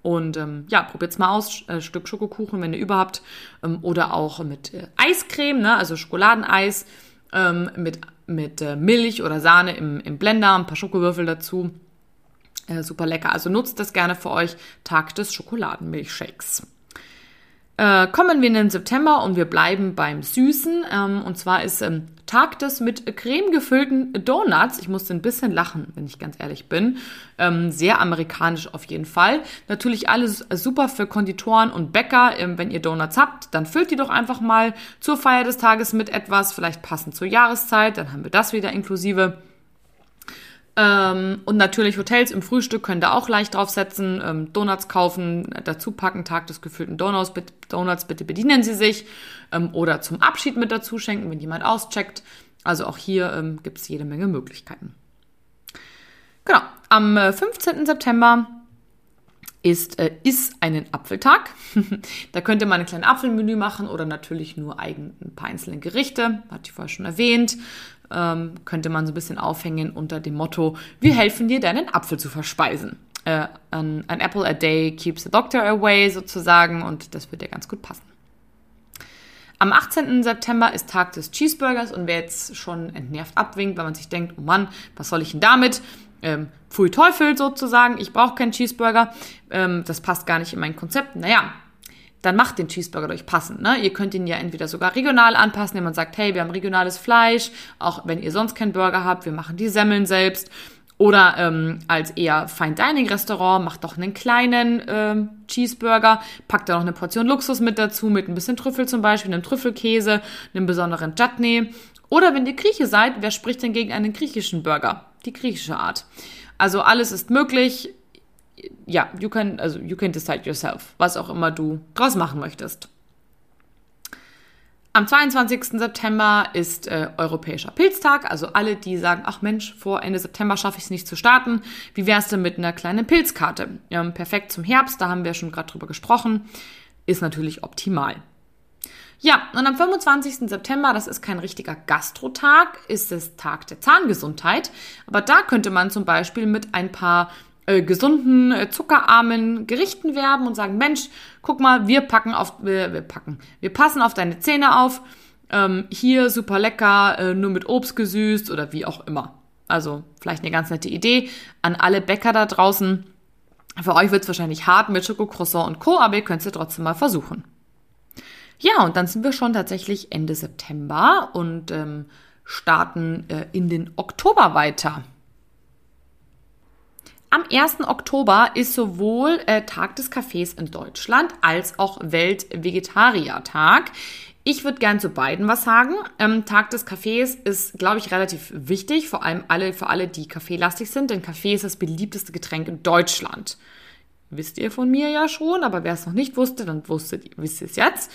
Und ähm, ja, probiert's mal aus, äh, Stück Schokokuchen, wenn ihr überhaupt, ähm, oder auch mit äh, Eiscreme, ne? also Schokoladeneis ähm, mit, mit äh, Milch oder Sahne im, im Blender, ein paar Schokowürfel dazu. Äh, super lecker. Also nutzt das gerne für euch. Tag des Schokoladenmilchshakes. Äh, kommen wir in den September und wir bleiben beim Süßen. Ähm, und zwar ist ähm, Tag des mit Creme gefüllten Donuts. Ich musste ein bisschen lachen, wenn ich ganz ehrlich bin. Ähm, sehr amerikanisch auf jeden Fall. Natürlich alles super für Konditoren und Bäcker. Ähm, wenn ihr Donuts habt, dann füllt die doch einfach mal zur Feier des Tages mit etwas, vielleicht passend zur Jahreszeit. Dann haben wir das wieder inklusive. Ähm, und natürlich Hotels im Frühstück können da auch leicht draufsetzen, ähm, Donuts kaufen, dazu packen, Tag des gefüllten Donuts, bitte, Donuts, bitte bedienen Sie sich ähm, oder zum Abschied mit dazu schenken, wenn jemand auscheckt. Also auch hier ähm, gibt es jede Menge Möglichkeiten. Genau, am 15. Äh, September ist, äh, ist einen Apfeltag. da könnte man ein kleines Apfelmenü machen oder natürlich nur ein paar einzelne Gerichte, hatte ich vorher schon erwähnt ähm, könnte man so ein bisschen aufhängen unter dem Motto, wir helfen dir, deinen Apfel zu verspeisen. Äh, an, an apple a day keeps the doctor away sozusagen und das wird ja ganz gut passen. Am 18. September ist Tag des Cheeseburgers und wer jetzt schon entnervt abwinkt, weil man sich denkt, oh Mann, was soll ich denn damit? Ähm, Pfui Teufel sozusagen, ich brauche keinen Cheeseburger, ähm, das passt gar nicht in mein Konzept. Naja, dann macht den Cheeseburger euch passend. Ne? Ihr könnt ihn ja entweder sogar regional anpassen, indem man sagt, hey, wir haben regionales Fleisch, auch wenn ihr sonst keinen Burger habt, wir machen die Semmeln selbst. Oder ähm, als eher Fine Dining Restaurant, macht doch einen kleinen ähm, Cheeseburger, packt da noch eine Portion Luxus mit dazu, mit ein bisschen Trüffel zum Beispiel, einem Trüffelkäse, einem besonderen Chutney. Oder wenn ihr Grieche seid, wer spricht denn gegen einen griechischen Burger? Die griechische Art. Also alles ist möglich ja, you can, also you can decide yourself, was auch immer du draus machen möchtest. Am 22. September ist äh, Europäischer Pilztag. Also alle, die sagen, ach Mensch, vor Ende September schaffe ich es nicht zu starten. Wie wär's denn mit einer kleinen Pilzkarte? Ähm, perfekt zum Herbst, da haben wir schon gerade drüber gesprochen. Ist natürlich optimal. Ja, und am 25. September, das ist kein richtiger Gastrotag, ist es Tag der Zahngesundheit. Aber da könnte man zum Beispiel mit ein paar äh, gesunden, äh, zuckerarmen Gerichten werben und sagen, Mensch, guck mal, wir packen auf, wir, wir packen, wir passen auf deine Zähne auf. Ähm, hier super lecker, äh, nur mit Obst gesüßt oder wie auch immer. Also vielleicht eine ganz nette Idee an alle Bäcker da draußen. Für euch wird es wahrscheinlich hart mit Schokocroissant und Co., aber ihr könnt es ja trotzdem mal versuchen. Ja, und dann sind wir schon tatsächlich Ende September und ähm, starten äh, in den Oktober weiter. Am 1. Oktober ist sowohl äh, Tag des Kaffees in Deutschland als auch Weltvegetariertag. Ich würde gern zu beiden was sagen. Ähm, Tag des Kaffees ist, glaube ich, relativ wichtig, vor allem alle, für alle, die kaffeelastig sind, denn Kaffee ist das beliebteste Getränk in Deutschland. Wisst ihr von mir ja schon, aber wer es noch nicht wusste, dann wusstet, wisst ihr es jetzt.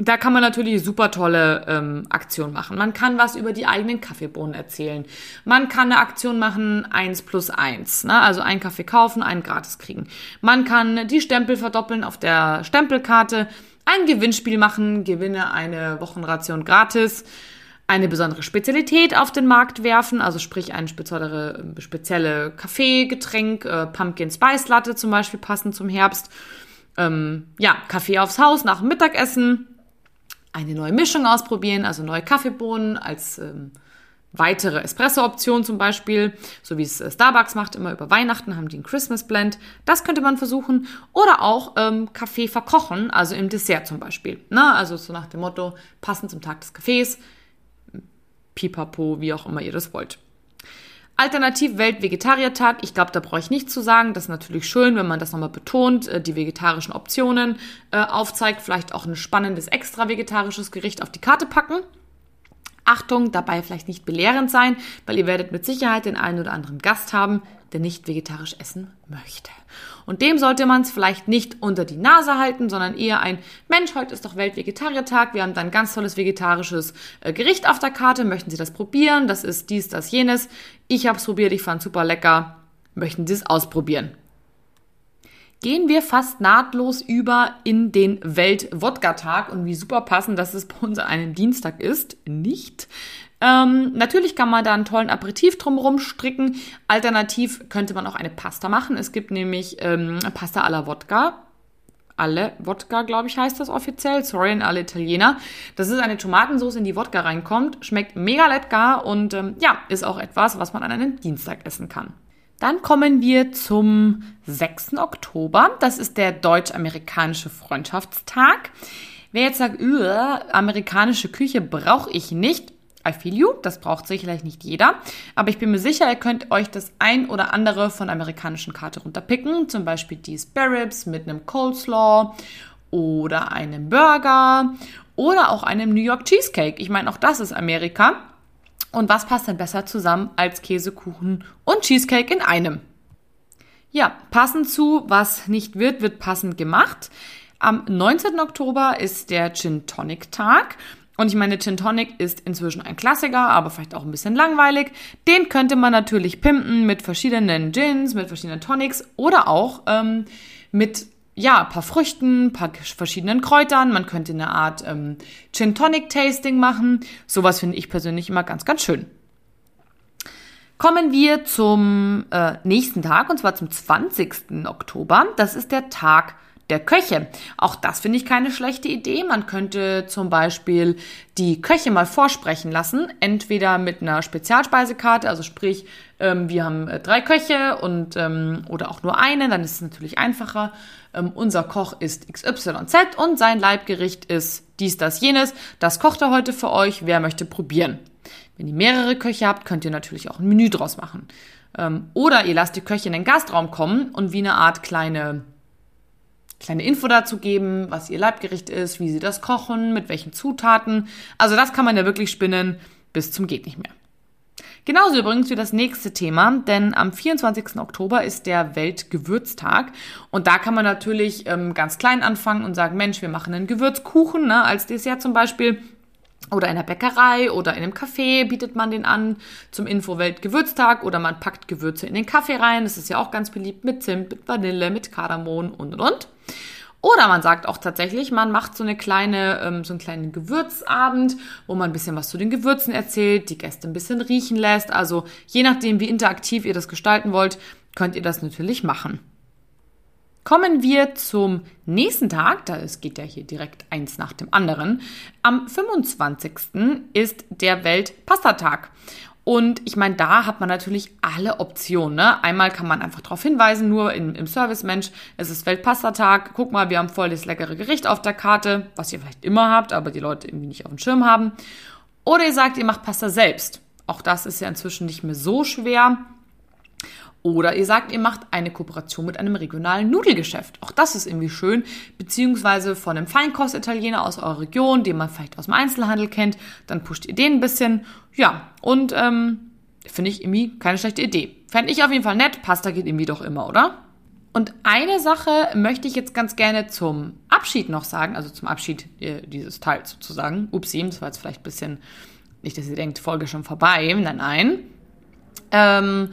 Da kann man natürlich super tolle ähm, Aktionen machen. Man kann was über die eigenen Kaffeebohnen erzählen. Man kann eine Aktion machen, eins plus eins, ne? also einen Kaffee kaufen, einen gratis kriegen. Man kann die Stempel verdoppeln auf der Stempelkarte, ein Gewinnspiel machen, gewinne eine Wochenration gratis, eine besondere Spezialität auf den Markt werfen, also sprich eine spezielle, spezielle Kaffeegetränk, äh, Pumpkin Spice Latte zum Beispiel passend zum Herbst. Ähm, ja, Kaffee aufs Haus nach dem Mittagessen eine neue Mischung ausprobieren, also neue Kaffeebohnen als ähm, weitere Espresso-Option zum Beispiel, so wie es äh, Starbucks macht, immer über Weihnachten haben die ein Christmas Blend. Das könnte man versuchen. Oder auch ähm, Kaffee verkochen, also im Dessert zum Beispiel. Na, also so nach dem Motto, passend zum Tag des Kaffees, pipapo, wie auch immer ihr das wollt. Alternativ Weltvegetariertag. Ich glaube, da brauche ich nichts zu sagen. Das ist natürlich schön, wenn man das nochmal betont, äh, die vegetarischen Optionen äh, aufzeigt, vielleicht auch ein spannendes extra vegetarisches Gericht auf die Karte packen. Achtung, dabei vielleicht nicht belehrend sein, weil ihr werdet mit Sicherheit den einen oder anderen Gast haben, der nicht vegetarisch essen möchte. Und dem sollte man es vielleicht nicht unter die Nase halten, sondern eher ein Mensch, heute ist doch Weltvegetariertag, wir haben da ein ganz tolles vegetarisches äh, Gericht auf der Karte, möchten Sie das probieren? Das ist dies, das, jenes. Ich habe es probiert, ich fand super lecker. Möchten Sie es ausprobieren? Gehen wir fast nahtlos über in den Welt-Wodka-Tag und wie super passend, dass es bei uns an einem Dienstag ist. Nicht. Ähm, natürlich kann man da einen tollen Aperitif drumherum stricken. Alternativ könnte man auch eine Pasta machen. Es gibt nämlich ähm, Pasta alla Wodka. Alle Wodka, glaube ich, heißt das offiziell. Sorry an alle Italiener. Das ist eine Tomatensauce, in die Wodka reinkommt. Schmeckt mega lecker und ähm, ja, ist auch etwas, was man an einem Dienstag essen kann. Dann kommen wir zum 6. Oktober. Das ist der deutsch-amerikanische Freundschaftstag. Wer jetzt sagt, amerikanische Küche brauche ich nicht, I feel you, das braucht sicherlich nicht jeder, aber ich bin mir sicher, ihr könnt euch das ein oder andere von amerikanischen Karte runterpicken, zum Beispiel die Spare Ribs mit einem Coleslaw oder einem Burger oder auch einem New York Cheesecake. Ich meine, auch das ist Amerika. Und was passt denn besser zusammen als Käsekuchen und Cheesecake in einem? Ja, passend zu, was nicht wird, wird passend gemacht. Am 19. Oktober ist der Gin Tonic Tag und ich meine, Gin Tonic ist inzwischen ein Klassiker, aber vielleicht auch ein bisschen langweilig. Den könnte man natürlich pimpen mit verschiedenen Gins, mit verschiedenen Tonics oder auch ähm, mit ja, paar Früchten, paar verschiedenen Kräutern. Man könnte eine Art ähm, Gin Tonic Tasting machen. Sowas finde ich persönlich immer ganz, ganz schön. Kommen wir zum äh, nächsten Tag, und zwar zum 20. Oktober. Das ist der Tag der Köche. Auch das finde ich keine schlechte Idee. Man könnte zum Beispiel die Köche mal vorsprechen lassen, entweder mit einer Spezialspeisekarte, also sprich, ähm, wir haben äh, drei Köche und ähm, oder auch nur einen, dann ist es natürlich einfacher. Ähm, unser Koch ist XYZ und sein Leibgericht ist dies, das, jenes. Das kocht er heute für euch. Wer möchte probieren? Wenn ihr mehrere Köche habt, könnt ihr natürlich auch ein Menü draus machen. Ähm, oder ihr lasst die Köche in den Gastraum kommen und wie eine Art kleine kleine Info dazu geben, was ihr Leibgericht ist, wie sie das kochen, mit welchen Zutaten. Also das kann man ja wirklich spinnen bis zum geht nicht mehr. Genauso übrigens wie das nächste Thema, denn am 24. Oktober ist der Weltgewürztag und da kann man natürlich ähm, ganz klein anfangen und sagen, Mensch, wir machen einen Gewürzkuchen ne, als Dessert zum Beispiel oder in der Bäckerei oder in einem Café bietet man den an zum Infowelt-Gewürztag oder man packt Gewürze in den Kaffee rein. Das ist ja auch ganz beliebt mit Zimt, mit Vanille, mit Kardamom und und und. Oder man sagt auch tatsächlich, man macht so eine kleine, ähm, so einen kleinen Gewürzabend, wo man ein bisschen was zu den Gewürzen erzählt, die Gäste ein bisschen riechen lässt. Also je nachdem, wie interaktiv ihr das gestalten wollt, könnt ihr das natürlich machen. Kommen wir zum nächsten Tag, da es geht ja hier direkt eins nach dem anderen. Am 25. ist der Weltpastatag. Und ich meine, da hat man natürlich alle Optionen. Ne? Einmal kann man einfach darauf hinweisen, nur im, im Service, Mensch, es ist Weltpastatag, guck mal, wir haben voll das leckere Gericht auf der Karte, was ihr vielleicht immer habt, aber die Leute irgendwie nicht auf dem Schirm haben. Oder ihr sagt, ihr macht Pasta selbst. Auch das ist ja inzwischen nicht mehr so schwer. Oder ihr sagt, ihr macht eine Kooperation mit einem regionalen Nudelgeschäft. Auch das ist irgendwie schön. Beziehungsweise von einem Feinkostitaliener aus eurer Region, den man vielleicht aus dem Einzelhandel kennt. Dann pusht ihr den ein bisschen. Ja, und ähm, finde ich irgendwie keine schlechte Idee. Fände ich auf jeden Fall nett. Pasta geht irgendwie doch immer, oder? Und eine Sache möchte ich jetzt ganz gerne zum Abschied noch sagen, also zum Abschied äh, dieses Teils sozusagen. Upsi, das war jetzt vielleicht ein bisschen, nicht, dass ihr denkt, Folge schon vorbei. Nein, nein. Ähm,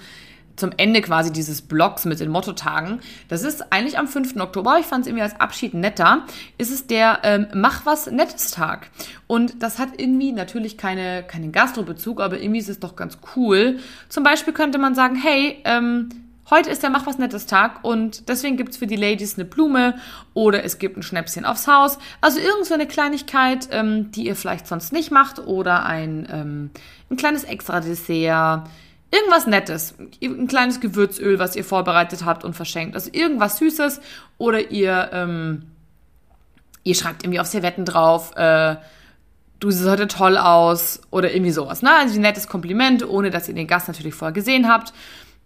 zum Ende quasi dieses Blogs mit den Mottotagen. Das ist eigentlich am 5. Oktober. Ich fand es irgendwie als Abschied netter. Ist es der ähm, Mach was Nettes Tag. Und das hat irgendwie natürlich keine, keinen Gastrobezug, aber irgendwie ist es doch ganz cool. Zum Beispiel könnte man sagen, hey, ähm, Heute ist der Mach was Nettes Tag und deswegen gibt's für die Ladies eine Blume oder es gibt ein Schnäpschen aufs Haus. Also irgend so eine Kleinigkeit, ähm, die ihr vielleicht sonst nicht macht oder ein, ähm, ein kleines Extra-Dessert, Irgendwas Nettes. Ein kleines Gewürzöl, was ihr vorbereitet habt und verschenkt. Also irgendwas Süßes. Oder ihr, ähm, ihr schreibt irgendwie auf Servetten drauf, äh, du siehst heute toll aus oder irgendwie sowas. Ne? Also ein nettes Kompliment, ohne dass ihr den Gast natürlich vorher gesehen habt,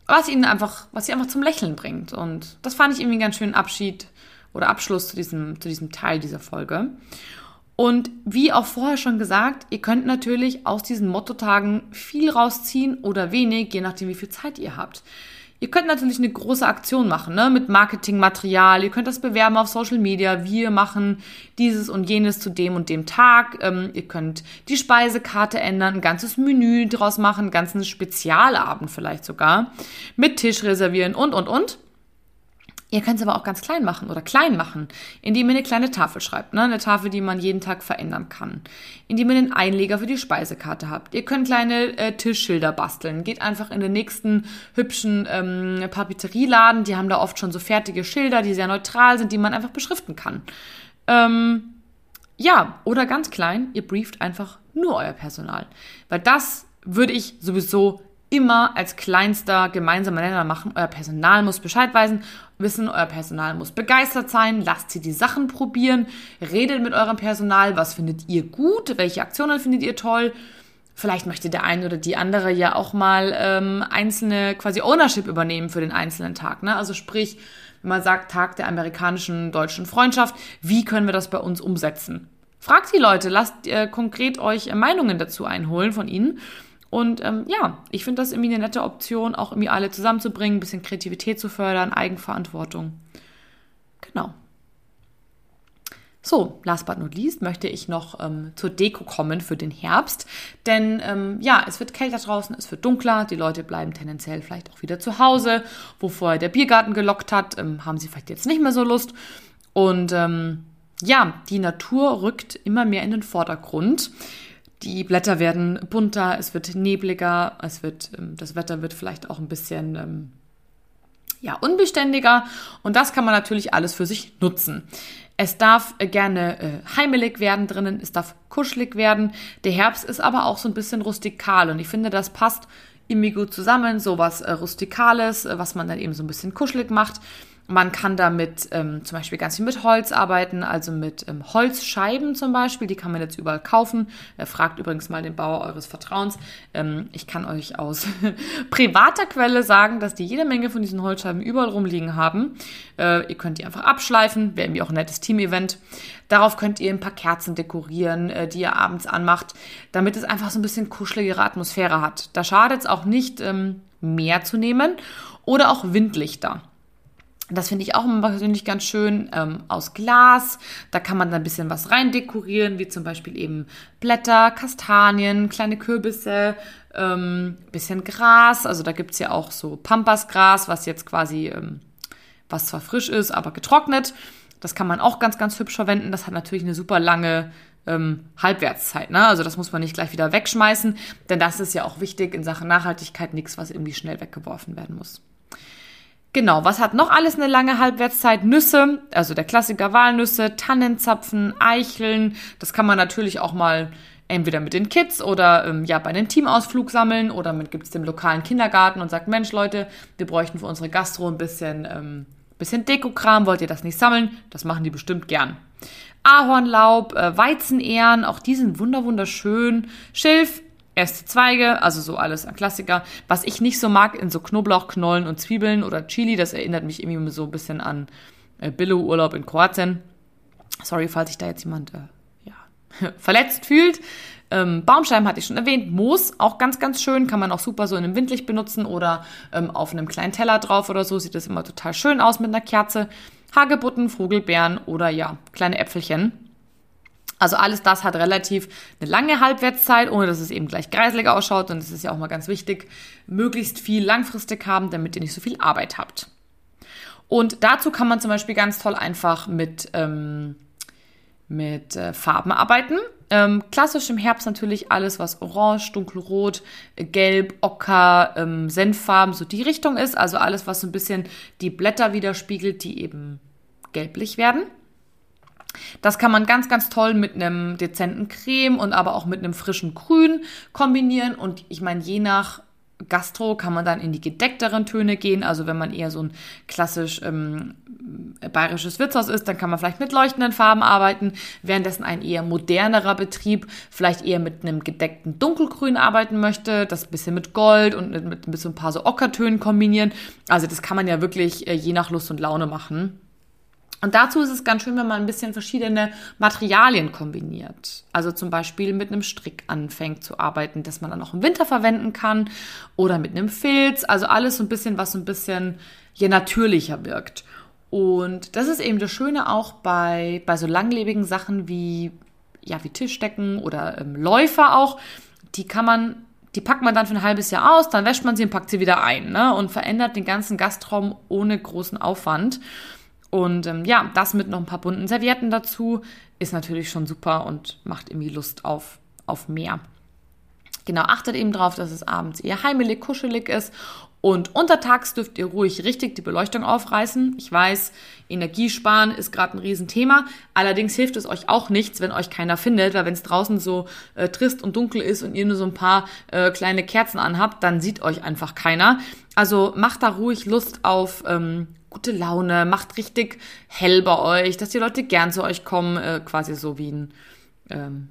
was ihn einfach, was sie einfach zum Lächeln bringt. Und das fand ich irgendwie einen ganz schönen Abschied oder Abschluss zu diesem, zu diesem Teil dieser Folge. Und wie auch vorher schon gesagt, ihr könnt natürlich aus diesen Mottotagen viel rausziehen oder wenig, je nachdem, wie viel Zeit ihr habt. Ihr könnt natürlich eine große Aktion machen, ne, mit Marketingmaterial. Ihr könnt das bewerben auf Social Media. Wir machen dieses und jenes zu dem und dem Tag. Ähm, ihr könnt die Speisekarte ändern, ein ganzes Menü draus machen, einen ganzen Spezialabend vielleicht sogar. Mit Tisch reservieren und, und, und. Ihr könnt es aber auch ganz klein machen oder klein machen, indem ihr eine kleine Tafel schreibt, ne? eine Tafel, die man jeden Tag verändern kann, indem ihr einen Einleger für die Speisekarte habt. Ihr könnt kleine äh, Tischschilder basteln. Geht einfach in den nächsten hübschen ähm, Papeterieladen, die haben da oft schon so fertige Schilder, die sehr neutral sind, die man einfach beschriften kann. Ähm, ja, oder ganz klein, ihr brieft einfach nur euer Personal, weil das würde ich sowieso immer als kleinster gemeinsamer Nenner machen. Euer Personal muss Bescheid weisen, wissen, euer Personal muss begeistert sein, lasst sie die Sachen probieren, redet mit eurem Personal, was findet ihr gut, welche Aktionen findet ihr toll. Vielleicht möchte der eine oder die andere ja auch mal ähm, einzelne quasi Ownership übernehmen für den einzelnen Tag. Ne? Also sprich, wenn man sagt Tag der amerikanischen deutschen Freundschaft, wie können wir das bei uns umsetzen? Fragt die Leute, lasst äh, konkret euch Meinungen dazu einholen von ihnen und ähm, ja, ich finde das irgendwie eine nette Option, auch irgendwie alle zusammenzubringen, ein bisschen Kreativität zu fördern, Eigenverantwortung. Genau. So, last but not least möchte ich noch ähm, zur Deko kommen für den Herbst. Denn ähm, ja, es wird kälter draußen, es wird dunkler, die Leute bleiben tendenziell vielleicht auch wieder zu Hause. Wo vorher der Biergarten gelockt hat, ähm, haben sie vielleicht jetzt nicht mehr so Lust. Und ähm, ja, die Natur rückt immer mehr in den Vordergrund. Die Blätter werden bunter, es wird nebliger, es wird, ähm, das Wetter wird vielleicht auch ein bisschen ähm, ja, unbeständiger und das kann man natürlich alles für sich nutzen. Es darf äh, gerne äh, heimelig werden drinnen, es darf kuschelig werden. Der Herbst ist aber auch so ein bisschen rustikal und ich finde, das passt irgendwie gut zusammen, so was äh, Rustikales, äh, was man dann eben so ein bisschen kuschelig macht. Man kann damit ähm, zum Beispiel ganz viel mit Holz arbeiten, also mit ähm, Holzscheiben zum Beispiel. Die kann man jetzt überall kaufen. Er fragt übrigens mal den Bauer eures Vertrauens. Ähm, ich kann euch aus privater Quelle sagen, dass die jede Menge von diesen Holzscheiben überall rumliegen haben. Äh, ihr könnt die einfach abschleifen. Wäre irgendwie auch ein nettes Team-Event. Darauf könnt ihr ein paar Kerzen dekorieren, äh, die ihr abends anmacht, damit es einfach so ein bisschen kuscheligere Atmosphäre hat. Da schadet es auch nicht, ähm, mehr zu nehmen oder auch Windlichter. Das finde ich auch immer persönlich ganz schön ähm, aus Glas. Da kann man dann ein bisschen was rein dekorieren, wie zum Beispiel eben Blätter, Kastanien, kleine Kürbisse, ähm, bisschen Gras. Also da gibt's ja auch so Pampasgras, was jetzt quasi, ähm, was zwar frisch ist, aber getrocknet. Das kann man auch ganz, ganz hübsch verwenden. Das hat natürlich eine super lange ähm, Halbwertszeit. Ne? Also das muss man nicht gleich wieder wegschmeißen, denn das ist ja auch wichtig in Sachen Nachhaltigkeit, nichts, was irgendwie schnell weggeworfen werden muss. Genau, was hat noch alles eine lange Halbwertszeit? Nüsse, also der Klassiker Walnüsse, Tannenzapfen, Eicheln. Das kann man natürlich auch mal entweder mit den Kids oder ähm, ja bei einem Teamausflug sammeln oder man gibt es dem lokalen Kindergarten und sagt, Mensch Leute, wir bräuchten für unsere Gastro ein bisschen, ähm, bisschen Dekokram, wollt ihr das nicht sammeln? Das machen die bestimmt gern. Ahornlaub, äh, Weizenähren, auch die sind wunderschön. Schilf, erste Zweige, also so alles ein Klassiker. Was ich nicht so mag, in so Knoblauchknollen und Zwiebeln oder Chili, das erinnert mich irgendwie so ein bisschen an äh, Billo-Urlaub in Kroatien. Sorry, falls sich da jetzt jemand äh, ja, verletzt fühlt. Ähm, Baumscheiben hatte ich schon erwähnt. Moos, auch ganz, ganz schön. Kann man auch super so in einem Windlicht benutzen oder ähm, auf einem kleinen Teller drauf oder so. Sieht das immer total schön aus mit einer Kerze. Hagebutten, Vogelbeeren oder ja, kleine Äpfelchen. Also alles das hat relativ eine lange Halbwertszeit, ohne dass es eben gleich kreislig ausschaut. Und es ist ja auch mal ganz wichtig, möglichst viel langfristig haben, damit ihr nicht so viel Arbeit habt. Und dazu kann man zum Beispiel ganz toll einfach mit, ähm, mit äh, Farben arbeiten. Ähm, klassisch im Herbst natürlich alles, was orange, dunkelrot, gelb, ocker, ähm, Senffarben, so die Richtung ist. Also alles, was so ein bisschen die Blätter widerspiegelt, die eben gelblich werden. Das kann man ganz, ganz toll mit einem dezenten Creme und aber auch mit einem frischen Grün kombinieren. Und ich meine, je nach Gastro kann man dann in die gedeckteren Töne gehen. Also wenn man eher so ein klassisch ähm, bayerisches Wirtshaus ist, dann kann man vielleicht mit leuchtenden Farben arbeiten. Währenddessen ein eher modernerer Betrieb vielleicht eher mit einem gedeckten Dunkelgrün arbeiten möchte, das ein bisschen mit Gold und mit, mit, mit so ein paar so Ockertönen kombinieren. Also das kann man ja wirklich äh, je nach Lust und Laune machen. Und dazu ist es ganz schön, wenn man ein bisschen verschiedene Materialien kombiniert. Also zum Beispiel mit einem Strick anfängt zu arbeiten, das man dann auch im Winter verwenden kann. Oder mit einem Filz. Also alles so ein bisschen, was so ein bisschen je natürlicher wirkt. Und das ist eben das Schöne auch bei, bei so langlebigen Sachen wie, ja, wie Tischdecken oder ähm, Läufer auch. Die kann man die packt man dann für ein halbes Jahr aus, dann wäscht man sie und packt sie wieder ein ne? und verändert den ganzen Gastraum ohne großen Aufwand. Und ähm, ja, das mit noch ein paar bunten Servietten dazu ist natürlich schon super und macht irgendwie Lust auf, auf mehr. Genau, achtet eben drauf, dass es abends eher heimelig, kuschelig ist. Und untertags dürft ihr ruhig richtig die Beleuchtung aufreißen. Ich weiß, Energiesparen ist gerade ein Riesenthema. Allerdings hilft es euch auch nichts, wenn euch keiner findet, weil wenn es draußen so äh, trist und dunkel ist und ihr nur so ein paar äh, kleine Kerzen anhabt, dann sieht euch einfach keiner. Also macht da ruhig Lust auf ähm, gute Laune, macht richtig hell bei euch, dass die Leute gern zu euch kommen, äh, quasi so wie ein, ähm,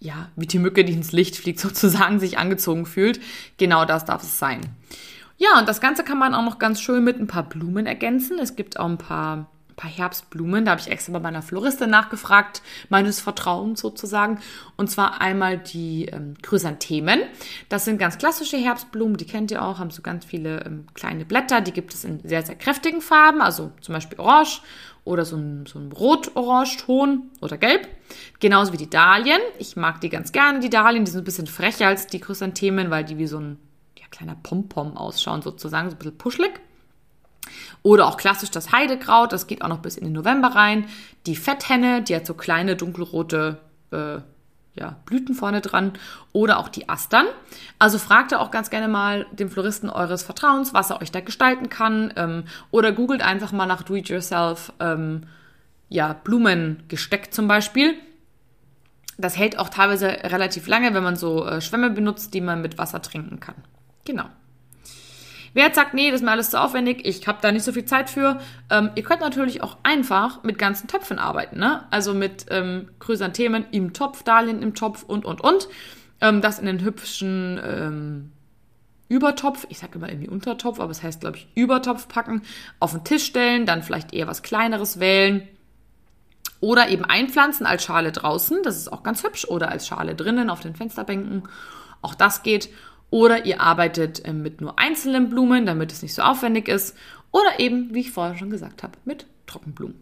ja, wie die Mücke, die ins Licht fliegt, sozusagen sich angezogen fühlt. Genau das darf es sein. Ja, und das Ganze kann man auch noch ganz schön mit ein paar Blumen ergänzen. Es gibt auch ein paar paar Herbstblumen. Da habe ich extra bei meiner Floristin nachgefragt, meines Vertrauens sozusagen. Und zwar einmal die ähm, Chrysanthemen. Das sind ganz klassische Herbstblumen, die kennt ihr auch, haben so ganz viele ähm, kleine Blätter. Die gibt es in sehr, sehr kräftigen Farben, also zum Beispiel orange oder so ein, so ein rot-orange-Ton oder gelb. Genauso wie die Dahlien. Ich mag die ganz gerne, die Dahlien. Die sind ein bisschen frecher als die Chrysanthemen, weil die wie so ein ja, kleiner Pompom ausschauen sozusagen, so ein bisschen puschelig. Oder auch klassisch das Heidekraut, das geht auch noch bis in den November rein. Die Fetthenne, die hat so kleine dunkelrote äh, ja, Blüten vorne dran. Oder auch die Astern. Also fragt ihr auch ganz gerne mal den Floristen eures Vertrauens, was er euch da gestalten kann. Ähm, oder googelt einfach mal nach Do-it-yourself ähm, ja, Blumengesteck zum Beispiel. Das hält auch teilweise relativ lange, wenn man so äh, Schwämme benutzt, die man mit Wasser trinken kann. Genau. Wer jetzt sagt, nee, das ist mir alles zu aufwendig, ich habe da nicht so viel Zeit für, ähm, ihr könnt natürlich auch einfach mit ganzen Töpfen arbeiten. Ne? Also mit ähm, Chrysanthemen im Topf, Dahlien im Topf und, und, und. Ähm, das in den hübschen ähm, Übertopf, ich sage immer irgendwie Untertopf, aber es heißt, glaube ich, Übertopf packen, auf den Tisch stellen, dann vielleicht eher was Kleineres wählen. Oder eben einpflanzen als Schale draußen, das ist auch ganz hübsch, oder als Schale drinnen auf den Fensterbänken. Auch das geht. Oder ihr arbeitet äh, mit nur einzelnen Blumen, damit es nicht so aufwendig ist. Oder eben, wie ich vorher schon gesagt habe, mit Trockenblumen.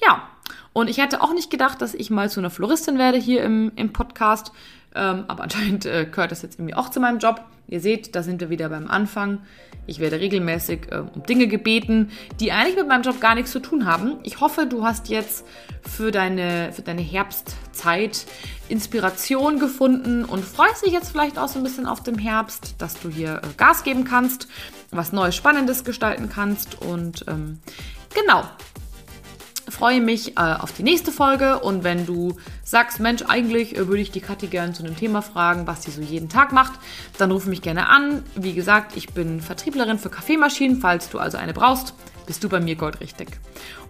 Ja, und ich hätte auch nicht gedacht, dass ich mal zu einer Floristin werde hier im, im Podcast. Ähm, aber anscheinend äh, gehört das jetzt irgendwie auch zu meinem Job. Ihr seht, da sind wir wieder beim Anfang. Ich werde regelmäßig äh, um Dinge gebeten, die eigentlich mit meinem Job gar nichts zu tun haben. Ich hoffe, du hast jetzt für deine, für deine Herbstzeit Inspiration gefunden und freust dich jetzt vielleicht auch so ein bisschen auf den Herbst, dass du hier äh, Gas geben kannst, was Neues, Spannendes gestalten kannst. Und ähm, genau, freue mich äh, auf die nächste Folge und wenn du sagst, Mensch, eigentlich äh, würde ich die Kathi gerne zu einem Thema fragen, was sie so jeden Tag macht, dann ruf mich gerne an. Wie gesagt, ich bin Vertrieblerin für Kaffeemaschinen, falls du also eine brauchst, bist du bei mir goldrichtig.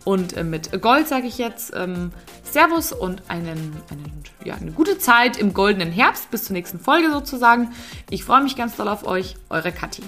Und äh, mit Gold sage ich jetzt ähm, Servus und einen, einen, ja, eine gute Zeit im goldenen Herbst bis zur nächsten Folge sozusagen. Ich freue mich ganz doll auf euch, eure Kathi.